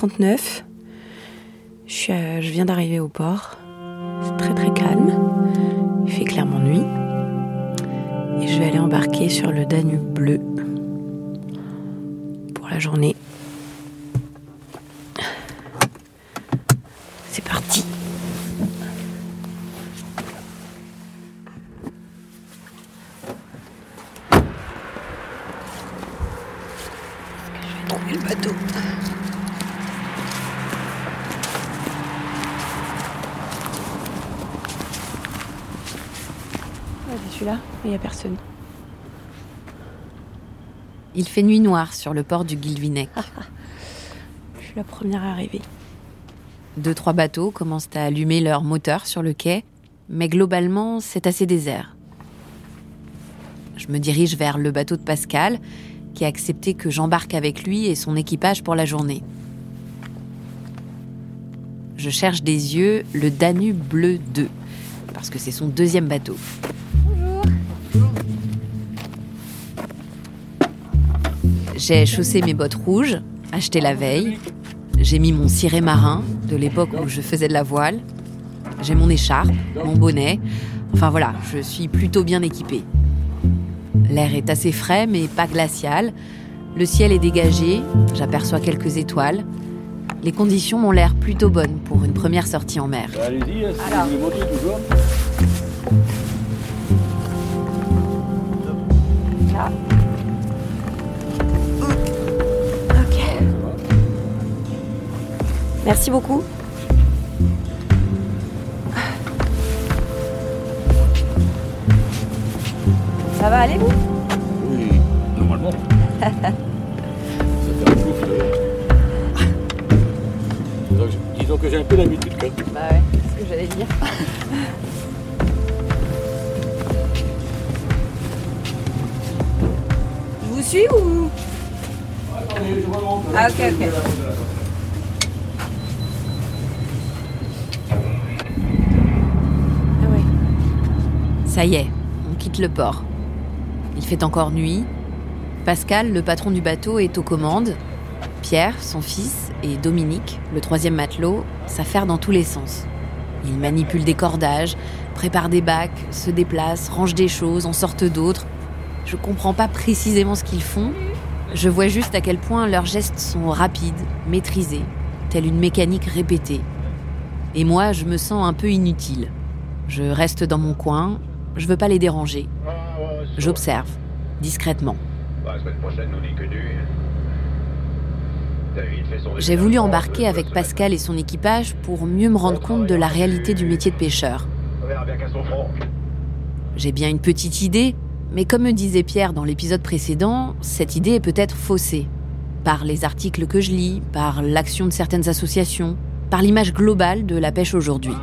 5h39. Je, je viens d'arriver au port. C'est très très calme. Il fait clairement nuit. Et je vais aller embarquer sur le Danube bleu pour la journée. C'est parti. Il n'y a personne. Il fait nuit noire sur le port du Guilvinec. Je suis la première arrivée. Deux, trois bateaux commencent à allumer leurs moteurs sur le quai, mais globalement, c'est assez désert. Je me dirige vers le bateau de Pascal, qui a accepté que j'embarque avec lui et son équipage pour la journée. Je cherche des yeux le Danube Bleu 2, parce que c'est son deuxième bateau. J'ai chaussé mes bottes rouges, achetées la veille. J'ai mis mon ciré marin, de l'époque où je faisais de la voile. J'ai mon écharpe, mon bonnet. Enfin voilà, je suis plutôt bien équipée. L'air est assez frais mais pas glacial. Le ciel est dégagé, j'aperçois quelques étoiles. Les conditions m'ont l'air plutôt bonnes pour une première sortie en mer. Allez-y, si vous toujours. Merci beaucoup. Ça va aller, vous? Oui, normalement. Ça fait un souffle. Disons que- Disons que j'ai un peu l'habitude quand même. Bah ouais, c'est ce que j'allais dire. Je vous suis ou? Ah ok ok. Ça y est, on quitte le port. Il fait encore nuit. Pascal, le patron du bateau, est aux commandes. Pierre, son fils, et Dominique, le troisième matelot, s'affairent dans tous les sens. Ils manipulent des cordages, préparent des bacs, se déplacent, rangent des choses, en sortent d'autres. Je comprends pas précisément ce qu'ils font. Je vois juste à quel point leurs gestes sont rapides, maîtrisés, telle une mécanique répétée. Et moi, je me sens un peu inutile. Je reste dans mon coin, je veux pas les déranger. J'observe, discrètement. J'ai voulu embarquer avec Pascal et son équipage pour mieux me rendre compte de la réalité du métier de pêcheur. J'ai bien une petite idée, mais comme me disait Pierre dans l'épisode précédent, cette idée est peut-être faussée. Par les articles que je lis, par l'action de certaines associations, par l'image globale de la pêche aujourd'hui.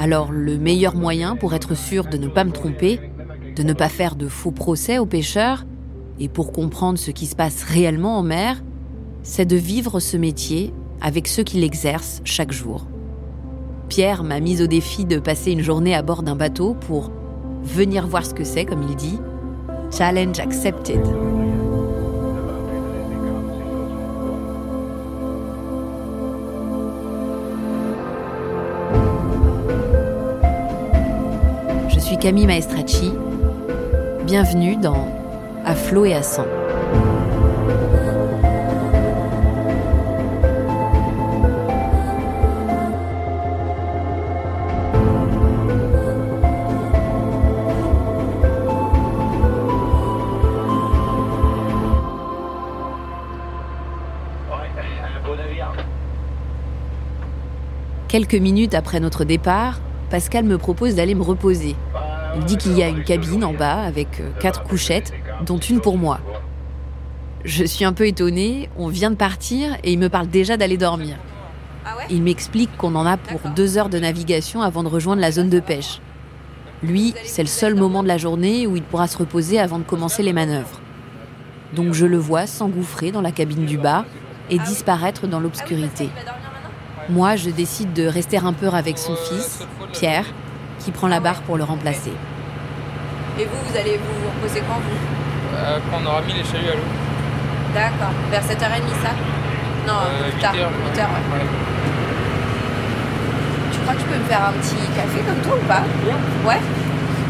Alors le meilleur moyen pour être sûr de ne pas me tromper, de ne pas faire de faux procès aux pêcheurs, et pour comprendre ce qui se passe réellement en mer, c'est de vivre ce métier avec ceux qui l'exercent chaque jour. Pierre m'a mise au défi de passer une journée à bord d'un bateau pour venir voir ce que c'est, comme il dit. Challenge accepted. Camille Maestracci. Bienvenue dans À flot et à sang. Quelques minutes après notre départ, Pascal me propose d'aller me reposer il dit qu'il y a une cabine en bas avec euh, quatre couchettes, dont une pour moi. Je suis un peu étonnée, on vient de partir et il me parle déjà d'aller dormir. Il m'explique qu'on en a pour deux heures de navigation avant de rejoindre la zone de pêche. Lui, c'est le seul moment de la journée où il pourra se reposer avant de commencer les manœuvres. Donc je le vois s'engouffrer dans la cabine du bas et disparaître dans l'obscurité. Moi, je décide de rester un peu avec son fils, Pierre, qui prend la barre pour le remplacer. Et vous, vous allez vous reposer quand vous? Euh, quand on aura mis les chaluts à l'eau. D'accord. Vers 7h30 ça? Non, Euh, plus tard. 8 heures. 8h, ouais. Tu crois que tu peux me faire un petit café comme toi ou pas? Ouais.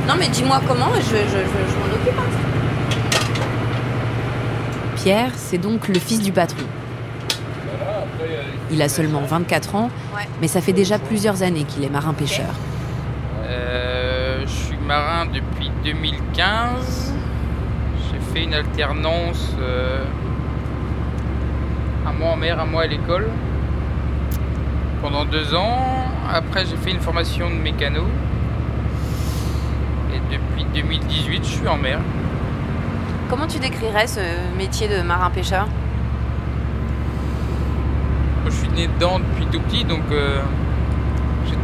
Non mais dis-moi comment, je, je, je, je m'en occupe. hein. Pierre, c'est donc le fils du patron. Il a seulement 24 ans, Ouais. mais ça fait déjà plusieurs années qu'il est marin-pêcheur. Euh, je suis marin depuis 2015. J'ai fait une alternance, euh, un mois en mer, un mois à l'école, pendant deux ans. Après, j'ai fait une formation de mécano. Et depuis 2018, je suis en mer. Comment tu décrirais ce métier de marin-pêcheur Je suis né dedans depuis tout petit, donc euh,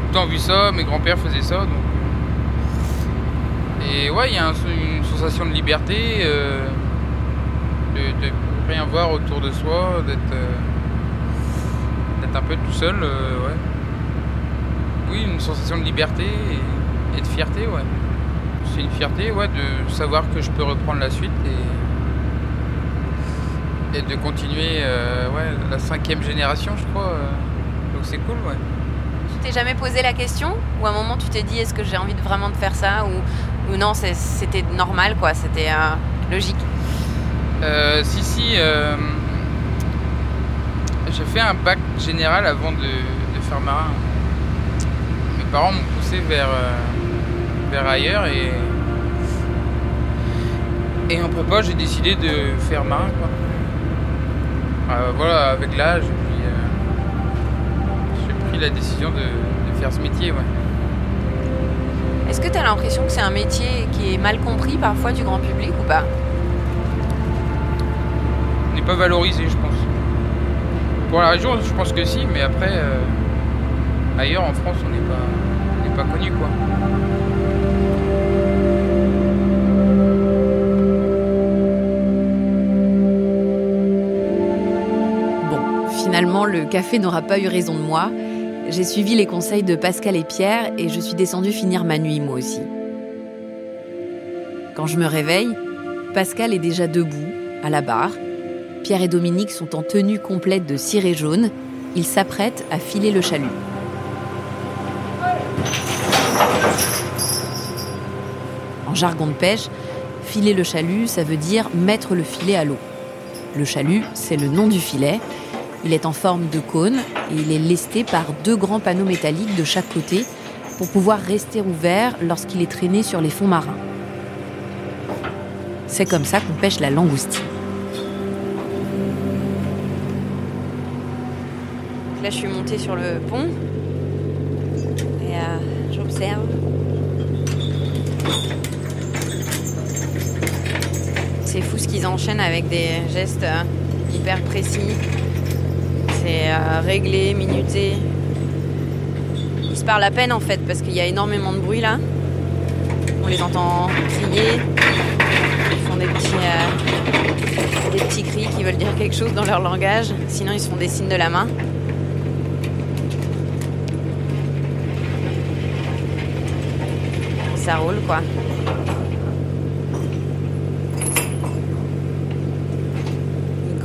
tout le temps vu ça. Mes grands-pères faisaient ça. Donc... Et ouais, il y a un- une sensation de liberté, euh, de, rien voir autour de soi, d'être euh, d'être un peu tout seul. euh, ouais. Oui, une sensation de liberté et, de fierté, ouais. C'est une fierté, ouais, de savoir que je peux reprendre la suite et, et de continuer, ouais, la cinquième génération, je crois. donc c'est cool, ouais. T'es jamais posé la question Ou à un moment tu t'es dit est-ce que j'ai envie de vraiment de faire ça Ou, ou non, c'était normal quoi, c'était euh, logique Euh, si, si. euh, j'ai fait un bac général avant de, de faire marin. Mes parents m'ont poussé vers, vers ailleurs et. Et en prépa, j'ai décidé de faire marin, quoi. Voilà, avec l'âge, pris la décision de, de faire ce métier, ouais. Est-ce que tu as l'impression que c'est un métier qui est mal compris parfois du grand public ou pas? N'est pas valorisé, je pense. Pour la région, je pense que si, mais après, euh, ailleurs en France, on n'est pas, on n'est pas connu, quoi. Bon, finalement, le café n'aura pas eu raison de moi. J'ai suivi les conseils de Pascal et Pierre et je suis descendue finir ma nuit moi aussi. Quand je me réveille, Pascal est déjà debout, à la barre. Pierre et Dominique sont en tenue complète de ciré jaune. Ils s'apprêtent à filer le chalut. En jargon de pêche, filer le chalut, ça veut dire mettre le filet à l'eau. Le chalut, c'est le nom du filet. Il est en forme de cône et il est lesté par deux grands panneaux métalliques de chaque côté pour pouvoir rester ouvert lorsqu'il est traîné sur les fonds marins. C'est comme ça qu'on pêche la langoustine. Là, je suis montée sur le pont et euh, j'observe. C'est fou ce qu'ils enchaînent avec des gestes euh, hyper précis. C'est euh, réglé, minuté. Ils se parlent à peine en fait parce qu'il y a énormément de bruit là. On les entend crier. Ils font des petits, euh, des petits cris qui veulent dire quelque chose dans leur langage. Sinon, ils se font des signes de la main. Ça roule quoi. Ils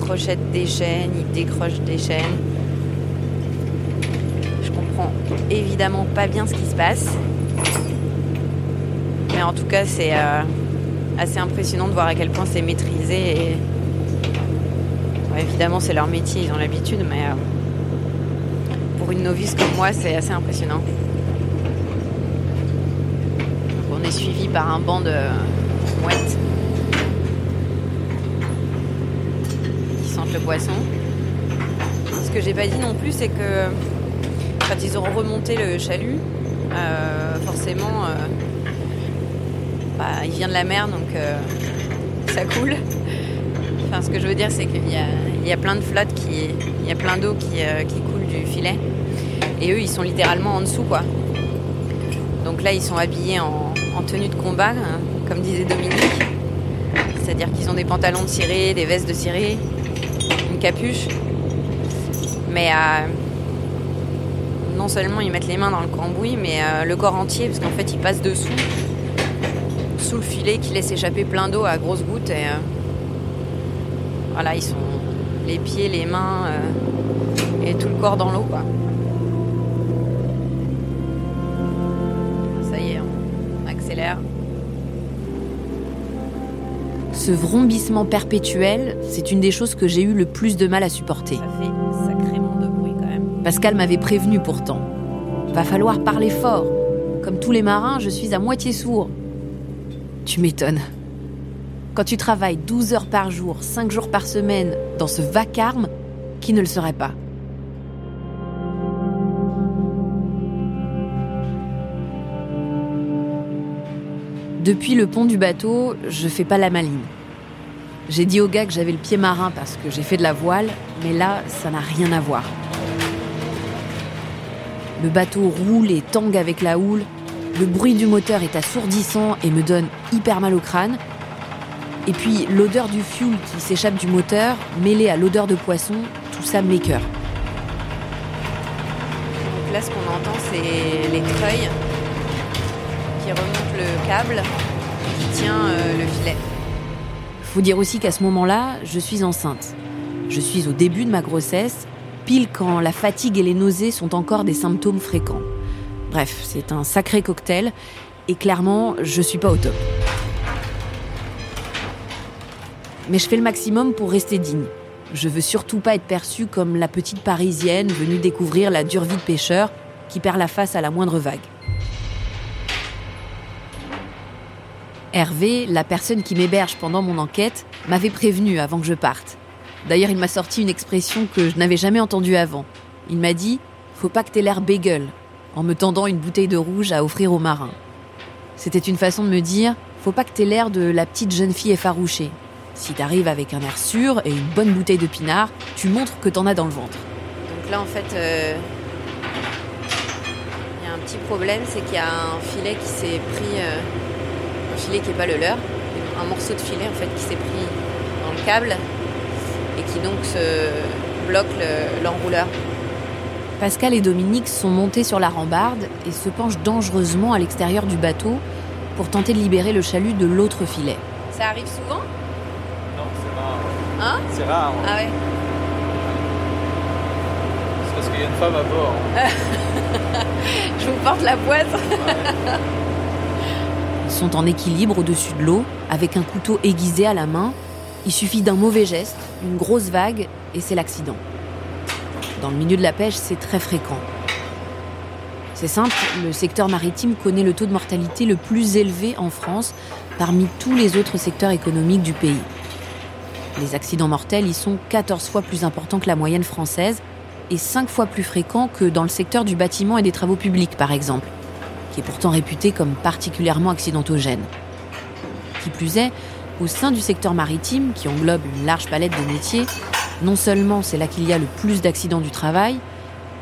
des chaînes, ils décrochent des chaînes. Je comprends évidemment pas bien ce qui se passe. Mais en tout cas, c'est euh, assez impressionnant de voir à quel point c'est maîtrisé. Et... Évidemment, c'est leur métier, ils ont l'habitude, mais euh, pour une novice comme moi, c'est assez impressionnant. On est suivi par un banc de le poisson. ce que j'ai pas dit non plus, c'est que quand ils ont remonté le chalut, euh, forcément, euh, bah, il vient de la mer, donc euh, ça coule. Enfin, ce que je veux dire, c'est qu'il y a, plein de flottes, qui, il y a plein d'eau qui, coule du filet. Et eux, ils sont littéralement en dessous, quoi. Donc là, ils sont habillés en, en tenue de combat, hein, comme disait Dominique. C'est-à-dire qu'ils ont des pantalons de ciré, des vestes de ciré, capuche. Mais euh, non seulement ils mettent les mains dans le cambouis, mais euh, le corps entier, parce qu'en fait, ils passent dessous, sous le filet qui laisse échapper plein d'eau à grosses gouttes. Et euh, voilà, ils sont les pieds, les mains et tout le corps dans l'eau. Ce vrombissement perpétuel, c'est une des choses que j'ai eu le plus de mal à supporter. Ça fait sacrément de bruit quand même. Pascal m'avait prévenu pourtant. Va falloir parler fort. Comme tous les marins, je suis à moitié sourd. Tu m'étonnes. Quand tu travailles 12 heures par jour, 5 jours par semaine, dans ce vacarme, qui ne le serait pas? Depuis le pont du bateau, je fais pas la maline. J'ai dit au gars que j'avais le pied marin parce que j'ai fait de la voile, mais là, ça n'a rien à voir. Le bateau roule et tangue avec la houle. Le bruit du moteur est assourdissant et me donne hyper mal au crâne. Et puis l'odeur du fuel qui s'échappe du moteur, mêlée à l'odeur de poisson, tout ça m'écœure. Là, ce qu'on entend, c'est les treuils qui remontent le câble qui tient euh, le filet. Faut dire aussi qu'à ce moment-là, je suis enceinte. Je suis au début de ma grossesse, pile quand la fatigue et les nausées sont encore des symptômes fréquents. Bref, c'est un sacré cocktail et clairement, je suis pas au top. Mais je fais le maximum pour rester digne. Je veux surtout pas être perçue comme la petite parisienne venue découvrir la dure vie de pêcheur qui perd la face à la moindre vague. Hervé, la personne qui m'héberge pendant mon enquête, m'avait prévenu avant que je parte. D'ailleurs, il m'a sorti une expression que je n'avais jamais entendue avant. Il m'a dit Faut pas que t'aies l'air bégueule, en me tendant une bouteille de rouge à offrir aux marins. C'était une façon de me dire Faut pas que t'aies l'air de la petite jeune fille effarouchée. Si t'arrives avec un air sûr et une bonne bouteille de pinard, tu montres que t'en as dans le ventre. Donc là, en fait, euh, il y a un petit problème, c'est qu'il y a un filet qui s'est pris, euh, filet qui n'est pas le leur, un morceau de filet en fait qui s'est pris dans le câble et qui donc se bloque le- l'enrouleur. Pascal et Dominique sont montés sur la rambarde et se penchent dangereusement à l'extérieur du bateau pour tenter de libérer le chalut de l'autre filet. Ça arrive souvent? Non, c'est rare. Hein? C'est rare. Ah ouais C'est parce qu'il y a une femme à bord. Je vous porte la boîte sont en équilibre au-dessus de l'eau, avec un couteau aiguisé à la main. Il suffit d'un mauvais geste, une grosse vague, et c'est l'accident. Dans le milieu de la pêche, c'est très fréquent. C'est simple, le secteur maritime connaît le taux de mortalité le plus élevé en France parmi tous les autres secteurs économiques du pays. Les accidents mortels y sont 14 fois plus importants que la moyenne française et 5 fois plus fréquents que dans le secteur du bâtiment et des travaux publics, par exemple qui est pourtant réputé comme particulièrement accidentogène. Qui plus est, au sein du secteur maritime, qui englobe une large palette de métiers, non seulement c'est là qu'il y a le plus d'accidents du travail,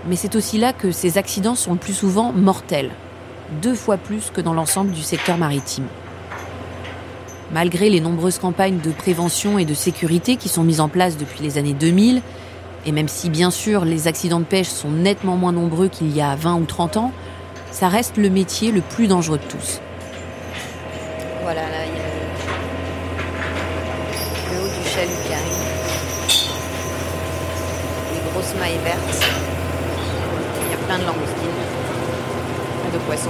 mais c'est aussi là que ces accidents sont le plus souvent mortels, deux fois plus que dans l'ensemble du secteur maritime. Malgré les nombreuses campagnes de prévention et de sécurité qui sont mises en place depuis les années 2000, et même si bien sûr les accidents de pêche sont nettement moins nombreux qu'il y a 20 ou 30 ans, ça reste le métier le plus dangereux de tous. Voilà, là, il y a le, haut du chalut qui arrive. Les grosses mailles vertes. Il y a plein de langoustines, de poissons,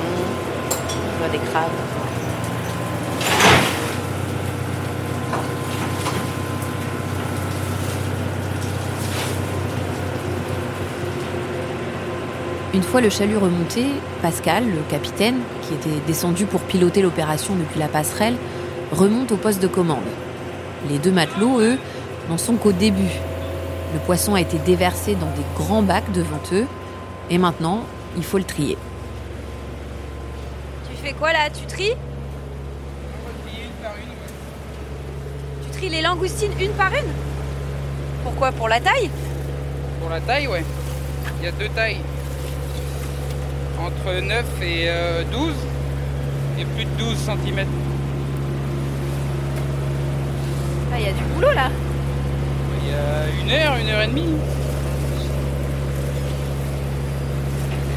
des crabes. Une fois le chalut remonté, Pascal, le capitaine, qui était descendu pour piloter l'opération depuis la passerelle, remonte au poste de commande. Les deux matelots, eux, n'en sont qu'au début. Le poisson a été déversé dans des grands bacs devant eux. Et maintenant, il faut le trier. Tu fais quoi là? Tu tries? Tu tries les langoustines une par une? Pourquoi? Pour la taille? Pour la taille, ouais. Il y a deux tailles. Entre 9 et euh, 12. Et plus de 12 cm. Ah, il y a du boulot là. Il y a une heure, une heure et demie.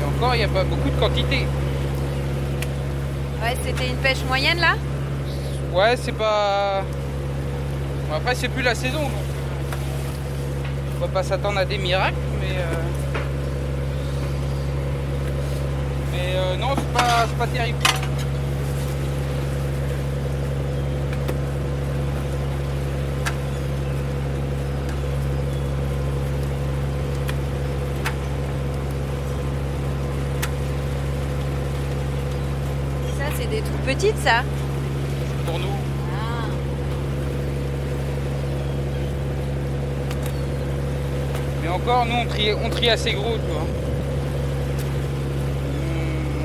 Et encore, il n'y a pas beaucoup de quantité. Ouais, c'était une pêche moyenne là Ouais, c'est pas. Bon, après, c'est plus la saison. Donc... On va pas s'attendre à des miracles, mais. euh, Mais euh, non, c'est pas, pas terrible. Ça, c'est des toutes petites ça. Pour nous, Ah. Mais encore, nous, on trie, on trie assez gros, tu vois.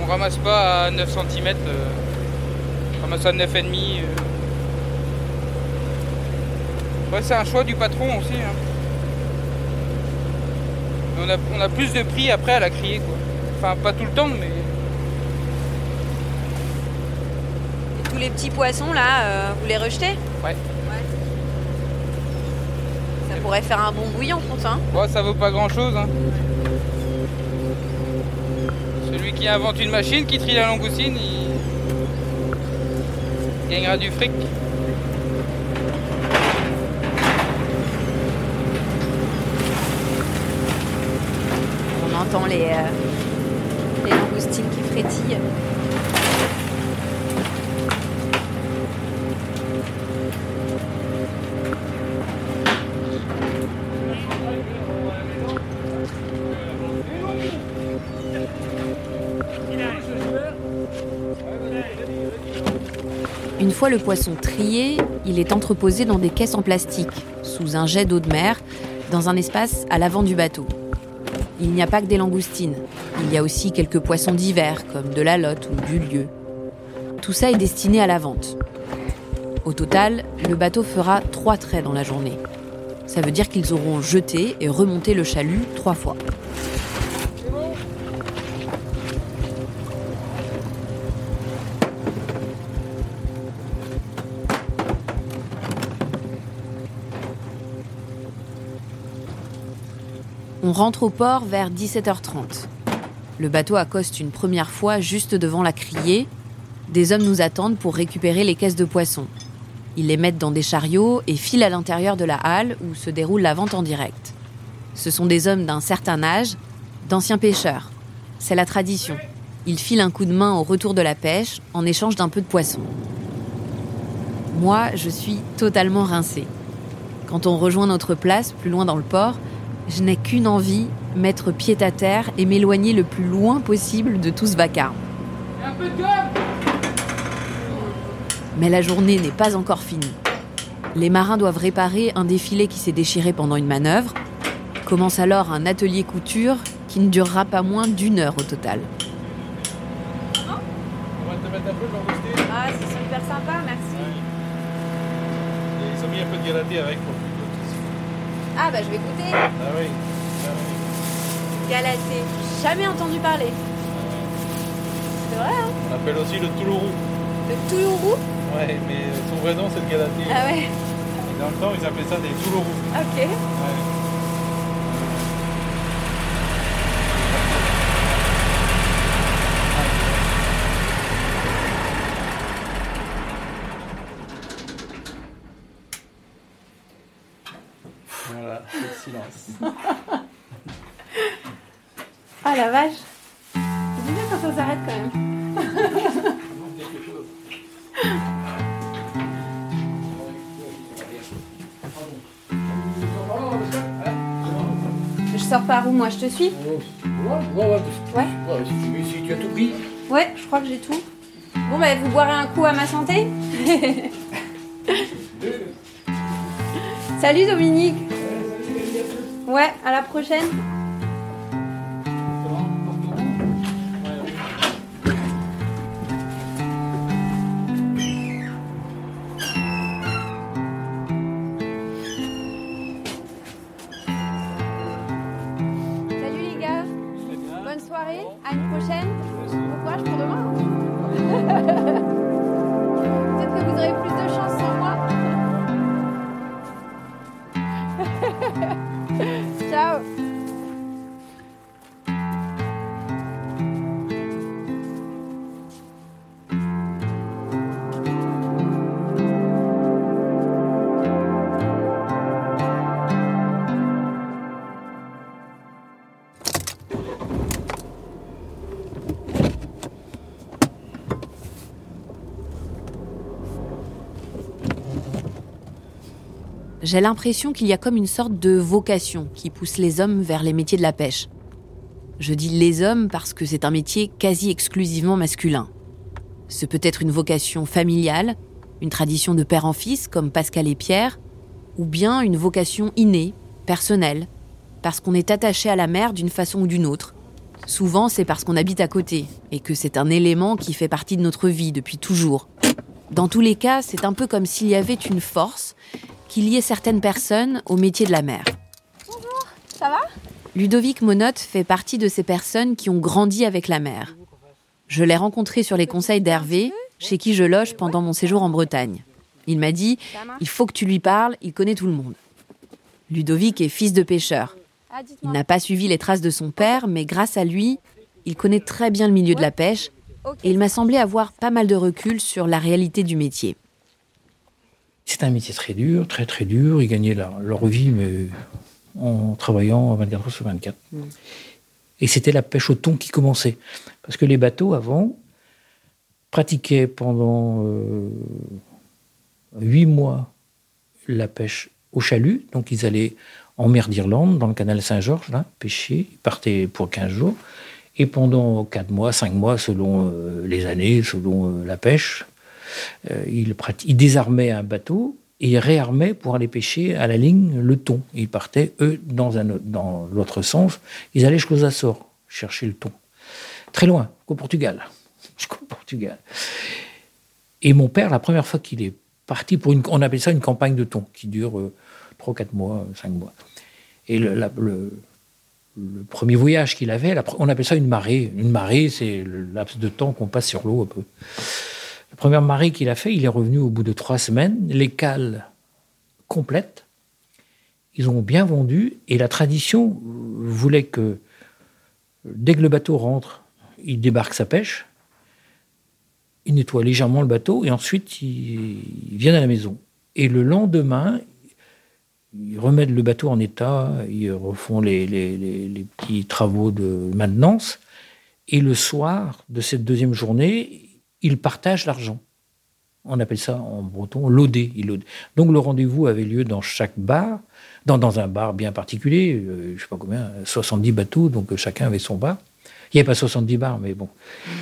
On, ramasse pas à 9 cm. on ramasse à 9,5. euh. Ouais, c'est un choix du patron aussi. hein. On, a, on a plus de prix après à la crier, quoi. Enfin, pas tout le temps, mais... Et tous les petits poissons là, euh, vous les rejetez? Ouais. Ça pourrait faire un bon bouillon, compte hein Bon, ça vaut pas grand chose. Celui qui invente une machine qui trie la langoustine, il gagnera du fric. On entend les, euh, langoustines qui frétillent. Fois le poisson trié, il est entreposé dans des caisses en plastique, sous un jet d'eau de mer, dans un espace à l'avant du bateau. Il n'y a pas que des langoustines, il y a aussi quelques poissons divers, comme de la lotte ou du lieu. Tout ça est destiné à la vente. Au total, le bateau fera trois traits dans la journée. Ça veut dire qu'ils auront jeté et remonté le chalut trois fois. On rentre au port vers 17h30. Le bateau accoste une première fois juste devant la criée. Des hommes nous attendent pour récupérer les caisses de poissons. Ils les mettent dans des chariots et filent à l'intérieur de la halle où se déroule la vente en direct. Ce sont des hommes d'un certain âge, d'anciens pêcheurs. C'est la tradition. Ils filent un coup de main au retour de la pêche en échange d'un peu de poisson. Moi, je suis totalement rincée. Quand on rejoint notre place, plus loin dans le port, je n'ai qu'une envie, mettre pied à terre et m'éloigner le plus loin possible de tout ce vacarme. Mais la journée n'est pas encore finie. Les marins doivent réparer un défilé qui s'est déchiré pendant une manœuvre. Commence alors un atelier couture qui ne durera pas moins d'une heure au total. On va te mettre un peu de. Ah, c'est super sympa, merci. Et ils ont mis un peu de galaté avec pour. Ah, bah je vais goûter. Ah oui. Ah oui. Galaté. Jamais entendu parler. C'est vrai, hein On appelle aussi le Toulourou. Le Toulourou Ouais, mais son vrai nom c'est le galaté. Ah ouais, Et dans le temps, ils appelaient ça des Toulourous. ok. Ouais. Moi Je te suis Ouais, ouais, Ouais. ouais, si, tu, si tu as tout pris. Ouais, je crois que j'ai tout. Bon bah vous boirez un coup à ma santé Salut Dominique Ouais, à la prochaine. À une prochaine. Bon courage pour demain. J'ai l'impression qu'il y a comme une sorte de vocation qui pousse les hommes vers les métiers de la pêche. Je dis les hommes parce que c'est un métier quasi exclusivement masculin. Ce peut être une vocation familiale, une tradition de père en fils comme Pascal et Pierre, ou bien une vocation innée, personnelle, parce qu'on est attaché à la mer d'une façon ou d'une autre. Souvent, c'est parce qu'on habite à côté et que c'est un élément qui fait partie de notre vie depuis toujours. Dans tous les cas, c'est un peu comme s'il y avait une force qui liait certaines personnes au métier de la mer. Ça va? Ludovic Monotte fait partie de ces personnes qui ont grandi avec la mer. Je l'ai rencontré sur les conseils d'Hervé, chez qui je loge pendant mon séjour en Bretagne. Il m'a dit Il faut que tu lui parles, il connaît tout le monde. Ludovic est fils de pêcheur. Ah, Il n'a pas suivi les traces de son père, mais grâce à lui, il connaît très bien le milieu de la pêche et il m'a semblé avoir pas mal de recul sur la réalité du métier. C'est un métier très dur, très très dur. Ils gagnaient leur, leur vie mais en travaillant 24 heures sur 24. Et c'était la pêche au thon qui commençait. Parce que les bateaux, avant, pratiquaient pendant euh, huit mois la pêche au chalut. Donc ils allaient en mer d'Irlande, dans le canal Saint-Georges, là, pêcher. Ils partaient pour 15 jours. Et pendant 4 mois, 5 mois, selon euh, les années, selon euh, la pêche, euh, ils, prati- ils désarmaient un bateau et ils réarmaient pour aller pêcher à la ligne le thon. Ils partaient, eux, dans, l'autre sens. Ils allaient jusqu'aux Açores chercher le thon. Très loin, au Portugal. Jusqu'au Portugal. Et mon père, la première fois qu'il est parti pour une, on appelle ça une campagne de thon, qui dure euh, 3, 4 mois, 5 mois. Et le, premier voyage qu'il avait, on appelle ça une marée. Une marée, c'est le laps de temps qu'on passe sur l'eau un peu. La première marée qu'il a fait, il est revenu au bout de trois semaines, les cales complètes. Ils ont bien vendu et la tradition voulait que dès que le bateau rentre, il débarque sa pêche, il nettoie légèrement le bateau et ensuite ils viennent à la maison. Et le lendemain, ils remettent le bateau en état, ils refont les- les petits travaux de maintenance. Et le soir de cette deuxième journée, ils partagent l'argent. On appelle ça en breton l'odé. Ils. Donc le rendez-vous avait lieu dans chaque bar, dans, un bar bien particulier, euh, je ne sais pas combien, 70 bateaux, donc euh, chacun avait son bar. Il n'y avait pas 70 bars, mais bon.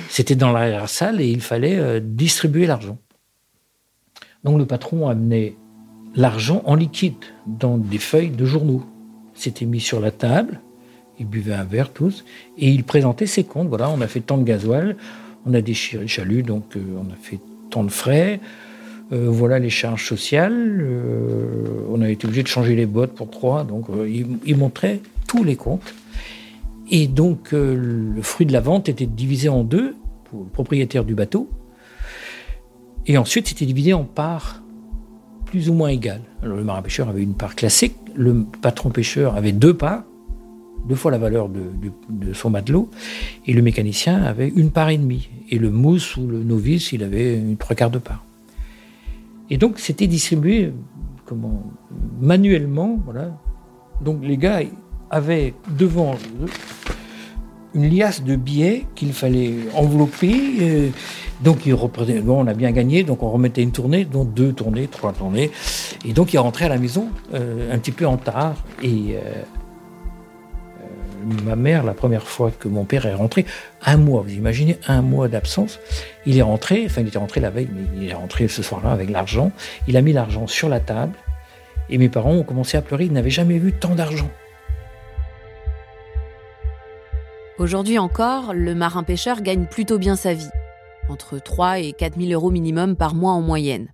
C'était dans l'arrière-salle et il fallait euh, distribuer l'argent. Donc le patron amenait l'argent en liquide dans des feuilles de journaux. C'était mis sur la table, ils buvaient un verre tous, et il présentait ses comptes. Voilà, on a fait tant de gasoil, on a déchiré le chalut, donc euh, on a fait tant de frais. euh, voilà les charges sociales. euh, on a été obligé de changer les bottes pour trois. Donc, il, montrait tous les comptes. Et donc, le fruit de la vente était divisé en deux pour le propriétaire du bateau. Et ensuite, c'était divisé en parts plus ou moins égales. Alors, le marin pêcheur avait une part classique, le patron pêcheur avait deux parts, deux fois la valeur de, de son matelot, et le mécanicien avait une part et demie. Et le mousse ou le novice, il avait une trois quarts de part. Et donc, c'était distribué comment, manuellement. Voilà. Donc, les gars avaient devant eux une liasse de billets qu'il fallait envelopper. donc, ils reprenaient, bon, on a bien gagné, donc on remettait une tournée, donc deux tournées, trois tournées. Et donc, ils rentraient à la maison euh, un petit peu en tard. Et euh, ma mère, la première fois que mon père est rentré, un mois, vous imaginez, un mois d'absence, il est rentré, enfin, il était rentré la veille, mais il est rentré ce soir-là avec l'argent. Il a mis l'argent sur la table. Et mes parents ont commencé à pleurer, ils n'avaient jamais vu tant d'argent. Aujourd'hui encore, le marin-pêcheur gagne plutôt bien sa vie, entre 3 et 4 000 euros minimum par mois en moyenne.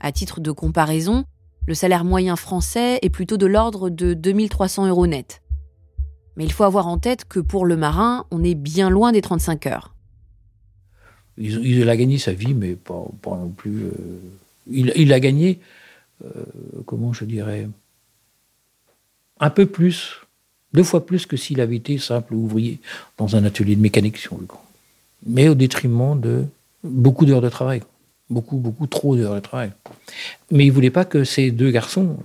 À titre de comparaison, le salaire moyen français est plutôt de l'ordre de 2300 euros net. Mais il faut avoir en tête que pour le marin, on est bien loin des 35 heures. Il, a gagné sa vie, mais pas, non plus. euh, il, a gagné, euh, comment je dirais, un peu plus, deux fois plus que s'il avait été simple ouvrier dans un atelier de mécanique, si on veut. Mais au détriment de beaucoup d'heures de travail. Beaucoup, beaucoup trop d'heures de travail. Mais il ne voulait pas que ces deux garçons,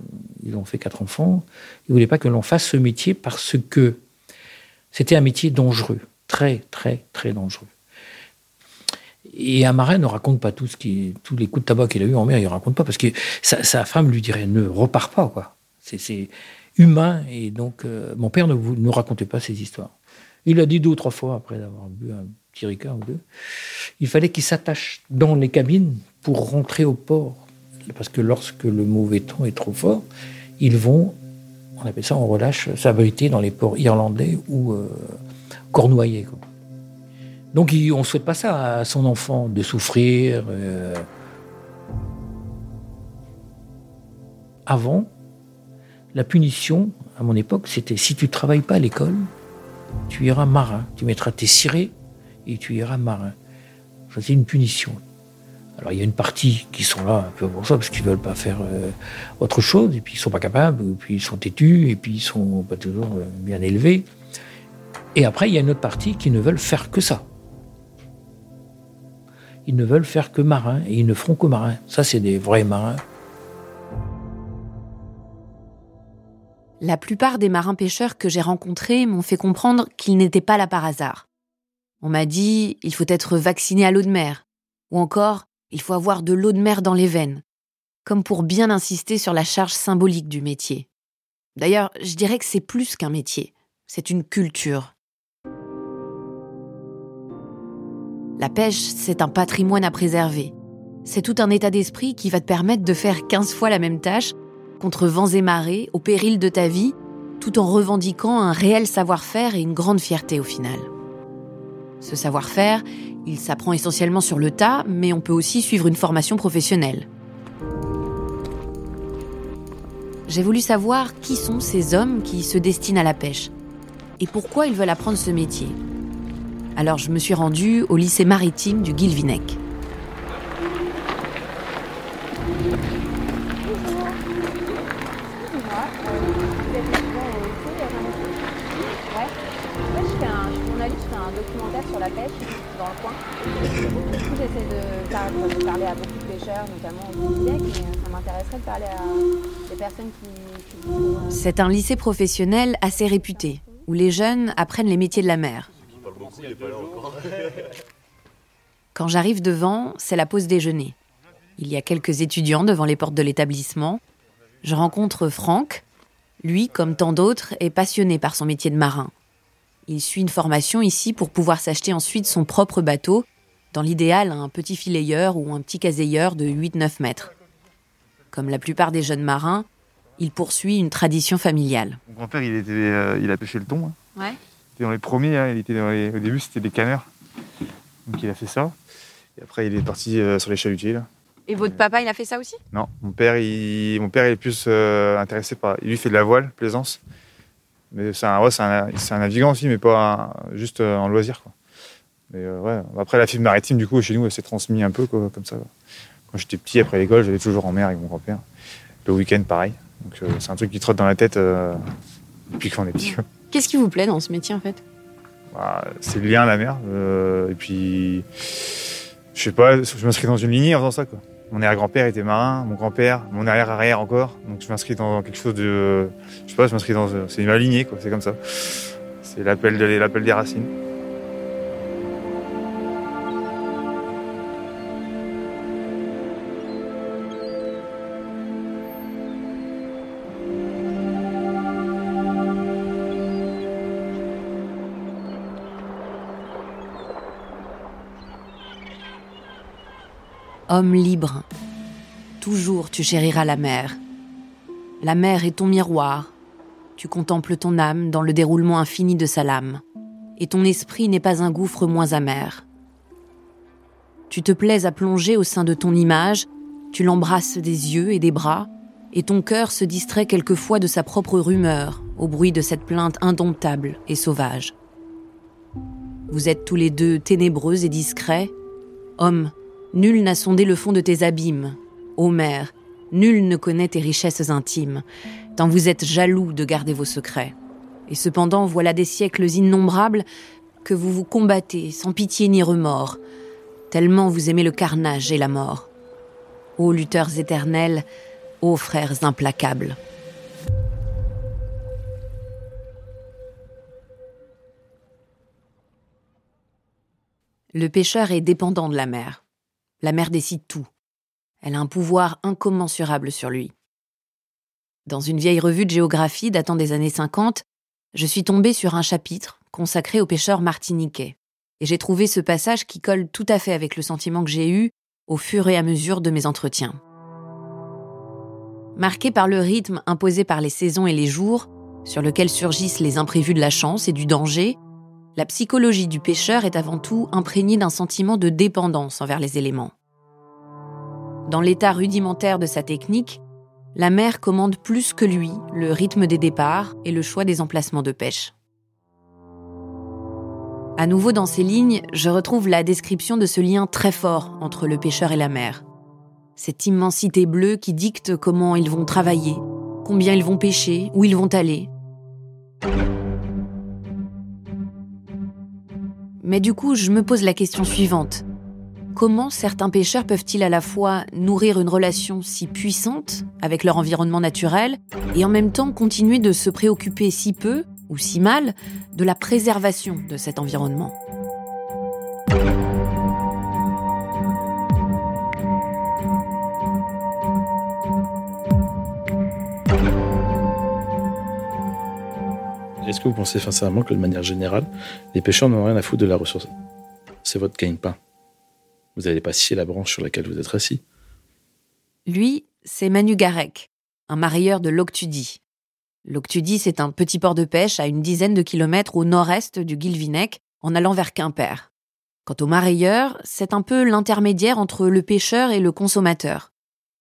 ils ont fait quatre enfants, il ne voulait pas que l'on fasse ce métier parce que c'était un métier dangereux, très, très, très dangereux. Et un marin ne raconte pas tout ce tous les coups de tabac qu'il a eu en mer, il ne raconte pas parce que sa, femme lui dirait ne repars pas quoi. C'est- C'est humain et donc euh, mon père ne vous ne racontait pas ces histoires. Il a dit deux ou trois fois après avoir bu un petit ricard ou deux, il fallait qu'il s'attache dans les cabines pour rentrer au port parce que lorsque le mauvais temps est trop fort, ils vont, on appelle ça en relâche, s'abriter dans les ports irlandais ou euh, cornouaillais. Donc on ne souhaite pas ça à son enfant, de souffrir. euh. Avant, la punition, à mon époque, c'était si tu ne travailles pas à l'école, tu iras marin. Tu mettras tes cirés et tu iras marin. Ça, c'est une punition. Alors il y a une partie qui sont là un peu pour ça, parce qu'ils ne veulent pas faire euh, autre chose, et puis ils ne sont pas capables, et puis ils sont têtus, et puis ils sont pas toujours euh, bien élevés. Et après, il y a une autre partie qui ne veulent faire que ça. Ils ne veulent faire que marins, et ils ne feront que marins. Ça, c'est des vrais marins. La plupart des marins-pêcheurs que j'ai rencontrés m'ont fait comprendre qu'ils n'étaient pas là par hasard. On m'a dit il faut être vacciné à l'eau de mer, ou encore il faut avoir de l'eau de mer dans les veines, comme pour bien insister sur la charge symbolique du métier. D'ailleurs, je dirais que c'est plus qu'un métier, c'est une culture. La pêche, c'est un patrimoine à préserver. C'est tout un état d'esprit qui va te permettre de faire 15 fois la même tâche contre vents et marées, au péril de ta vie, tout en revendiquant un réel savoir-faire et une grande fierté au final. Ce savoir-faire, il s'apprend essentiellement sur le tas, mais on peut aussi suivre une formation professionnelle. J'ai voulu savoir qui sont ces hommes qui se destinent à la pêche et pourquoi ils veulent apprendre ce métier. Alors je me suis rendue au lycée maritime du Guilvinec. Un documentaire sur la pêche dans le coin. J'essaie de, par- de parler à beaucoup de pêcheurs, notamment au euh, ça m'intéresserait de parler à des personnes qui. euh, C'est un lycée professionnel assez réputé, où les jeunes apprennent les métiers de la mer. Quand j'arrive devant, c'est la pause déjeuner. Il y a quelques étudiants devant les portes de l'établissement. Je rencontre Franck. Lui, comme tant d'autres, est passionné par son métier de marin. Il suit une formation ici pour pouvoir s'acheter ensuite son propre bateau, dans l'idéal un petit filayeur ou un petit caseilleur de 8-9 mètres. Comme la plupart des jeunes marins, il poursuit une tradition familiale. Mon grand-père, il, était, euh, il a pêché le thon. hein. Ouais. Il était dans les premiers. hein, il était dans les- Au début, c'était des canneurs. Donc, il a fait ça. Et après, il est parti euh, sur les chalutiers. Là. Et votre papa, il a fait ça aussi? Non, mon père, il, mon père il est plus euh, intéressé par. Lui, il fait de la voile, plaisance. Mais c'est un, ouais, un, navigant aussi, mais pas un- juste euh, en loisir. Quoi. Mais euh, ouais. Après, la fibre maritime, du coup, chez nous, elle s'est transmise un peu quoi, comme ça. Quand j'étais petit, après l'école, j'allais toujours en mer avec mon grand-père. Le week-end, pareil. Donc, euh, c'est un truc qui trotte dans la tête euh, depuis qu'on est petit. Qu'est-ce qui vous plaît dans ce métier en fait? Bah, c'est le lien à la mer. euh, et puis, je sais pas, je m'inscris dans une lignée en faisant ça. Quoi. Mon arrière-grand-père était marin, mon grand-père, mon arrière-arrière encore. Donc je m'inscris dans quelque chose de. Je sais pas, je m'inscris dans. C'est ma lignée, quoi. C'est comme ça. C'est l'appel de- l'appel des racines. Homme libre. Toujours tu chériras la mer. La mer est ton miroir. Tu contemples ton âme dans le déroulement infini de sa lame. et ton esprit n'est pas un gouffre moins amer. Tu te plais à plonger au sein de ton image, tu l'embrasses des yeux et des bras, et ton cœur se distrait quelquefois de sa propre rumeur au bruit de cette plainte indomptable et sauvage. Vous êtes tous les deux ténébreux et discrets. Homme, nul n'a sondé le fond de tes abîmes. Ô mère, nul ne connaît tes richesses intimes, tant vous êtes jaloux de garder vos secrets. Et cependant, voilà des siècles innombrables que vous vous combattez sans pitié ni remords, tellement vous aimez le carnage et la mort. Ô lutteurs éternels, ô frères implacables. Le pêcheur est dépendant de la mer. La mer décide tout. Elle a un pouvoir incommensurable sur lui. Dans une vieille revue de géographie datant des années 50, je suis tombée sur un chapitre consacré aux pêcheurs martiniquais. Et j'ai trouvé ce passage qui colle tout à fait avec le sentiment que j'ai eu au fur et à mesure de mes entretiens. Marqué par le rythme imposé par les saisons et les jours, sur lequel surgissent les imprévus de la chance et du danger, la psychologie du pêcheur est avant tout imprégnée d'un sentiment de dépendance envers les éléments. Dans l'état rudimentaire de sa technique, la mer commande plus que lui le rythme des départs et le choix des emplacements de pêche. À nouveau dans ces lignes, je retrouve la description de ce lien très fort entre le pêcheur et la mer. Cette immensité bleue qui dicte comment ils vont travailler, combien ils vont pêcher, où ils vont aller. Mais du coup, je me pose la question suivante. Comment certains pêcheurs peuvent-ils à la fois nourrir une relation si puissante avec leur environnement naturel et en même temps continuer de se préoccuper si peu ou si mal de la préservation de cet environnement? Est-ce que vous pensez sincèrement que de manière générale, les pêcheurs n'ont rien à foutre de la ressource? C'est votre gagne-pain. Vous n'allez pas scier la branche sur laquelle vous êtes assis. Lui, c'est Manu Garek, un marieur de Loctudie. Loctudie, c'est un petit port de pêche à une dizaine de kilomètres au nord-est du Guilvinec, en allant vers Quimper. Quant au marailleur, c'est un peu l'intermédiaire entre le pêcheur et le consommateur.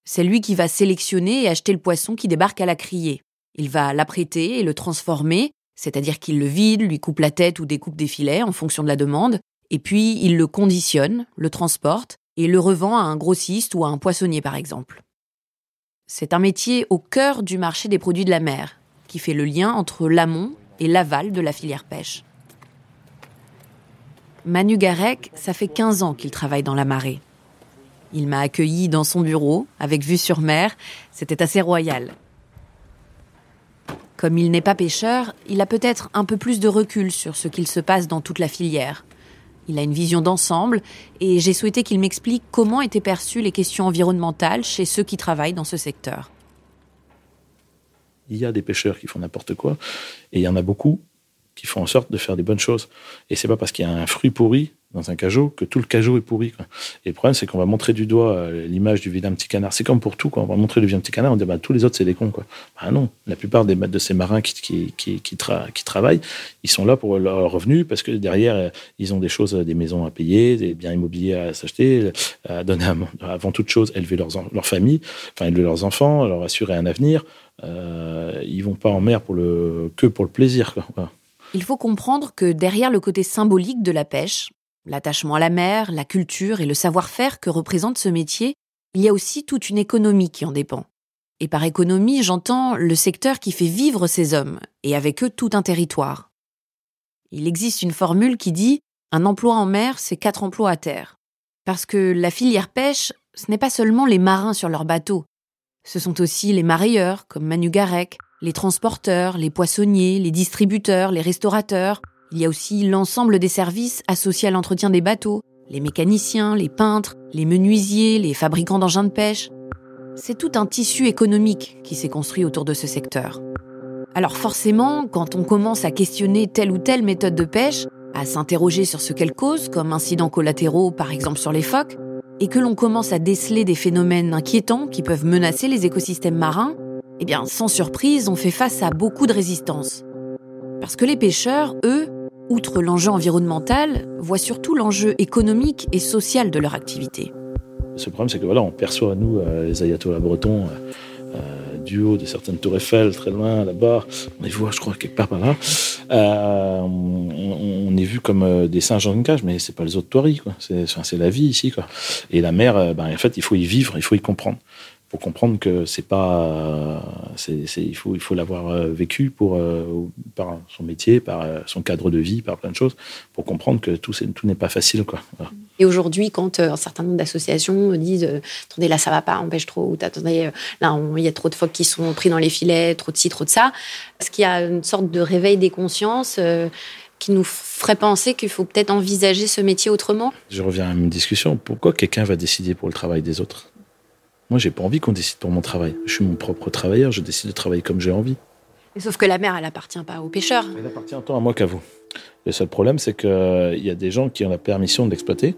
C'est lui qui va sélectionner et acheter le poisson qui débarque à la criée. Il va l'apprêter et le transformer, c'est-à-dire qu'il le vide, lui coupe la tête ou découpe des filets en fonction de la demande, et puis il le conditionne, le transporte et le revend à un grossiste ou à un poissonnier par exemple. C'est un métier au cœur du marché des produits de la mer, qui fait le lien entre l'amont et l'aval de la filière pêche. Manu Garek, ça fait 15 ans qu'il travaille dans la marée. Il m'a accueilli dans son bureau, avec vue sur mer, c'était assez royal. Comme il n'est pas pêcheur, il a peut-être un peu plus de recul sur ce qu'il se passe dans toute la filière. Il a une vision d'ensemble et j'ai souhaité qu'il m'explique comment étaient perçues les questions environnementales chez ceux qui travaillent dans ce secteur. Il y a des pêcheurs qui font n'importe quoi et il y en a beaucoup qui font en sorte de faire des bonnes choses. Et c'est pas parce qu'il y a un fruit pourri dans un cajot que tout le cajot est pourri. Et le problème, c'est qu'on va montrer du doigt euh, l'image du vilain petit canard. C'est comme pour tout, quoi. on va montrer le vilain petit canard, on dit bah, tous les autres, c'est des cons. Quoi. Bah non, la plupart des de ces marins qui, qui, qui, qui, qui, travaillent, ils sont là pour leur revenu parce que derrière, euh, ils ont des choses, des maisons à payer, des biens immobiliers à s'acheter, à donner avant toute chose, élever leurs, leur famille, enfin élever leurs enfants, leur assurer un avenir. Euh, ils vont pas en mer pour le, que pour le plaisir. Il faut comprendre que derrière le côté symbolique de la pêche, L'attachement à la mer, la culture et le savoir-faire que représente ce métier, il y a aussi toute une économie qui en dépend. Et par économie, j'entends le secteur qui fait vivre ces hommes, et avec eux tout un territoire. Il existe une formule qui dit un emploi en mer, c'est quatre emplois à terre. Parce que la filière pêche, ce n'est pas seulement les marins sur leurs bateaux. Ce sont aussi les marailleurs, comme Manu Garek, les transporteurs, les poissonniers, les distributeurs, les restaurateurs, il y a aussi l'ensemble des services associés à l'entretien des bateaux, les mécaniciens, les peintres, les menuisiers, les fabricants d'engins de pêche. C'est tout un tissu économique qui s'est construit autour de ce secteur. Alors forcément, quand on commence à questionner telle ou telle méthode de pêche, à s'interroger sur ce qu'elle cause, comme incidents collatéraux par exemple sur les phoques, et que l'on commence à déceler des phénomènes inquiétants qui peuvent menacer les écosystèmes marins, eh bien sans surprise, on fait face à beaucoup de résistance. Parce que les pêcheurs, eux, outre l'enjeu environnemental, voient surtout l'enjeu économique et social de leur activité. Ce problème, c'est que voilà, on perçoit, nous, euh, les ayatollahs bretons, euh, euh, du haut de certaines tours Eiffel, très loin, là-bas, on les voit, je crois, quelque part par là. On, est vu comme des singes dans une cage, mais c'est pas les autres toiries, quoi. C'est la vie ici, quoi. Et la mer, ben, en fait, il faut y vivre, il faut y comprendre. Pour comprendre que c'est pas, euh, c'est, c'est- il faut, il faut l'avoir euh, vécu pour, euh, par son métier, par son cadre de vie, par plein de choses, pour comprendre que tout, c'est, tout n'est pas facile, quoi. Voilà. Et aujourd'hui, quand un certain nombre d'associations disent attendez, là, ça va pas, on pêche trop, ou attendez, là, il y a trop de phoques qui sont pris dans les filets, trop de ci, trop de ça, est-ce qu'il y a une sorte de réveil des consciences euh, qui nous ferait penser qu'il faut peut-être envisager ce métier autrement? Je reviens à une discussion. Pourquoi quelqu'un va décider pour le travail des autres? Moi, j'ai pas envie qu'on décide pour mon travail. Je suis mon propre travailleur, je décide de travailler comme j'ai envie. Mais Sauf que la mer, elle appartient pas aux pêcheurs. Elle appartient autant à moi qu'à vous. Le seul problème, c'est qu'il y a des gens qui ont la permission de l'exploiter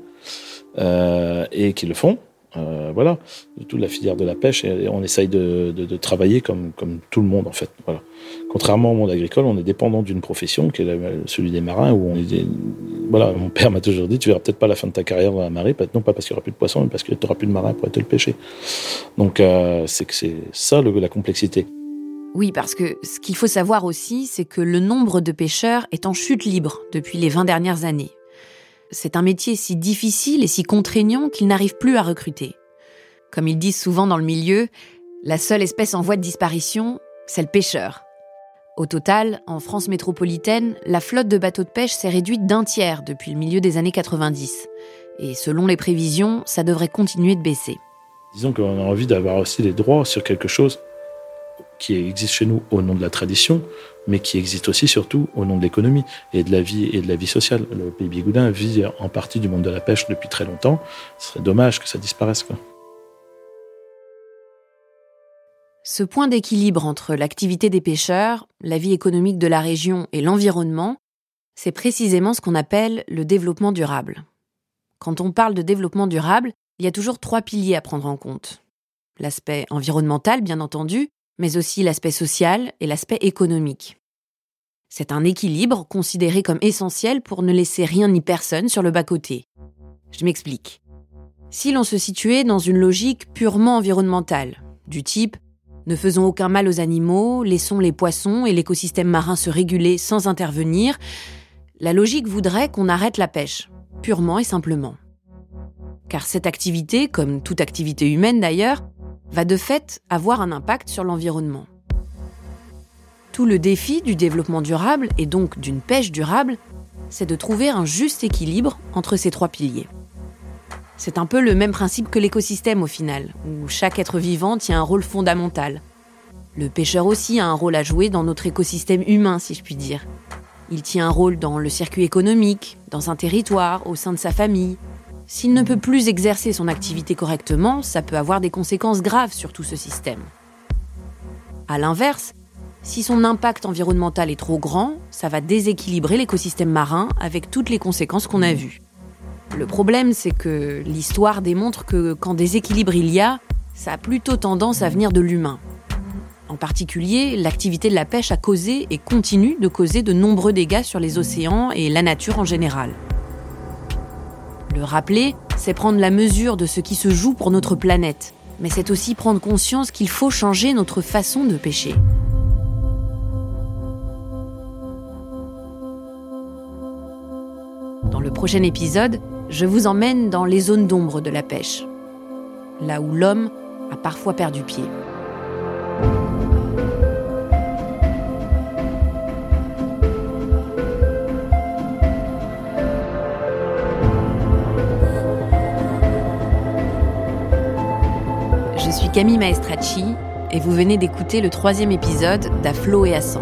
euh, et qui le font. Euh, voilà, de toute la filière de la pêche, et on essaye de, travailler comme, tout le monde en fait. Voilà. Contrairement au monde agricole, on est dépendant d'une profession qui est la- celui des marins. Où on est voilà, mon père m'a toujours dit, tu verras peut-être pas la fin de ta carrière dans la marée, non pas parce qu'il n'y aura plus de poissons, mais parce que tu n'auras plus de marins pour te le pêcher. Donc euh, c'est que c'est ça la complexité. Oui, parce que ce qu'il faut savoir aussi, c'est que le nombre de pêcheurs est en chute libre depuis les 20 dernières années. C'est un métier si difficile et si contraignant qu'ils n'arrivent plus à recruter. Comme ils disent souvent dans le milieu, la seule espèce en voie de disparition, c'est le pêcheur. Au total, en France métropolitaine, la flotte de bateaux de pêche s'est réduite d'un tiers depuis le milieu des années 90. Et selon les prévisions, ça devrait continuer de baisser. Disons qu'on a envie d'avoir aussi des droits sur quelque chose qui existe chez nous au nom de la tradition, mais qui existe aussi surtout au nom de l'économie et de la vie et de la vie sociale. Le pays bigoudin vit en partie du monde de la pêche depuis très longtemps. Ce serait dommage que ça disparaisse. Ce point d'équilibre entre l'activité des pêcheurs, la vie économique de la région et l'environnement, c'est précisément ce qu'on appelle le développement durable. Quand on parle de développement durable, il y a toujours trois piliers à prendre en compte. L'aspect environnemental, bien entendu, mais aussi l'aspect social et l'aspect économique. C'est un équilibre considéré comme essentiel pour ne laisser rien ni personne sur le bas-côté. Je m'explique. Si l'on se situait dans une logique purement environnementale, du type ne faisons aucun mal aux animaux, laissons les poissons et l'écosystème marin se réguler sans intervenir, la logique voudrait qu'on arrête la pêche, purement et simplement. Car cette activité, comme toute activité humaine d'ailleurs, va de fait avoir un impact sur l'environnement. Tout le défi du développement durable et donc d'une pêche durable, c'est de trouver un juste équilibre entre ces trois piliers. C'est un peu le même principe que l'écosystème au final, où chaque être vivant tient un rôle fondamental. Le pêcheur aussi a un rôle à jouer dans notre écosystème humain, si je puis dire. Il tient un rôle dans le circuit économique, dans un territoire, au sein de sa famille. S'il ne peut plus exercer son activité correctement, ça peut avoir des conséquences graves sur tout ce système. A l'inverse, si son impact environnemental est trop grand, ça va déséquilibrer l'écosystème marin avec toutes les conséquences qu'on a vues. Le problème, c'est que l'histoire démontre que quand déséquilibre il y a, ça a plutôt tendance à venir de l'humain. En particulier, l'activité de la pêche a causé et continue de causer de nombreux dégâts sur les océans et la nature en général. Le rappeler, c'est prendre la mesure de ce qui se joue pour notre planète, mais c'est aussi prendre conscience qu'il faut changer notre façon de pêcher. Dans le prochain épisode, je vous emmène dans les zones d'ombre de la pêche, là où l'homme a parfois perdu pied. Je suis Camille Maestracci et vous venez d'écouter le troisième épisode d'À flot et à sang.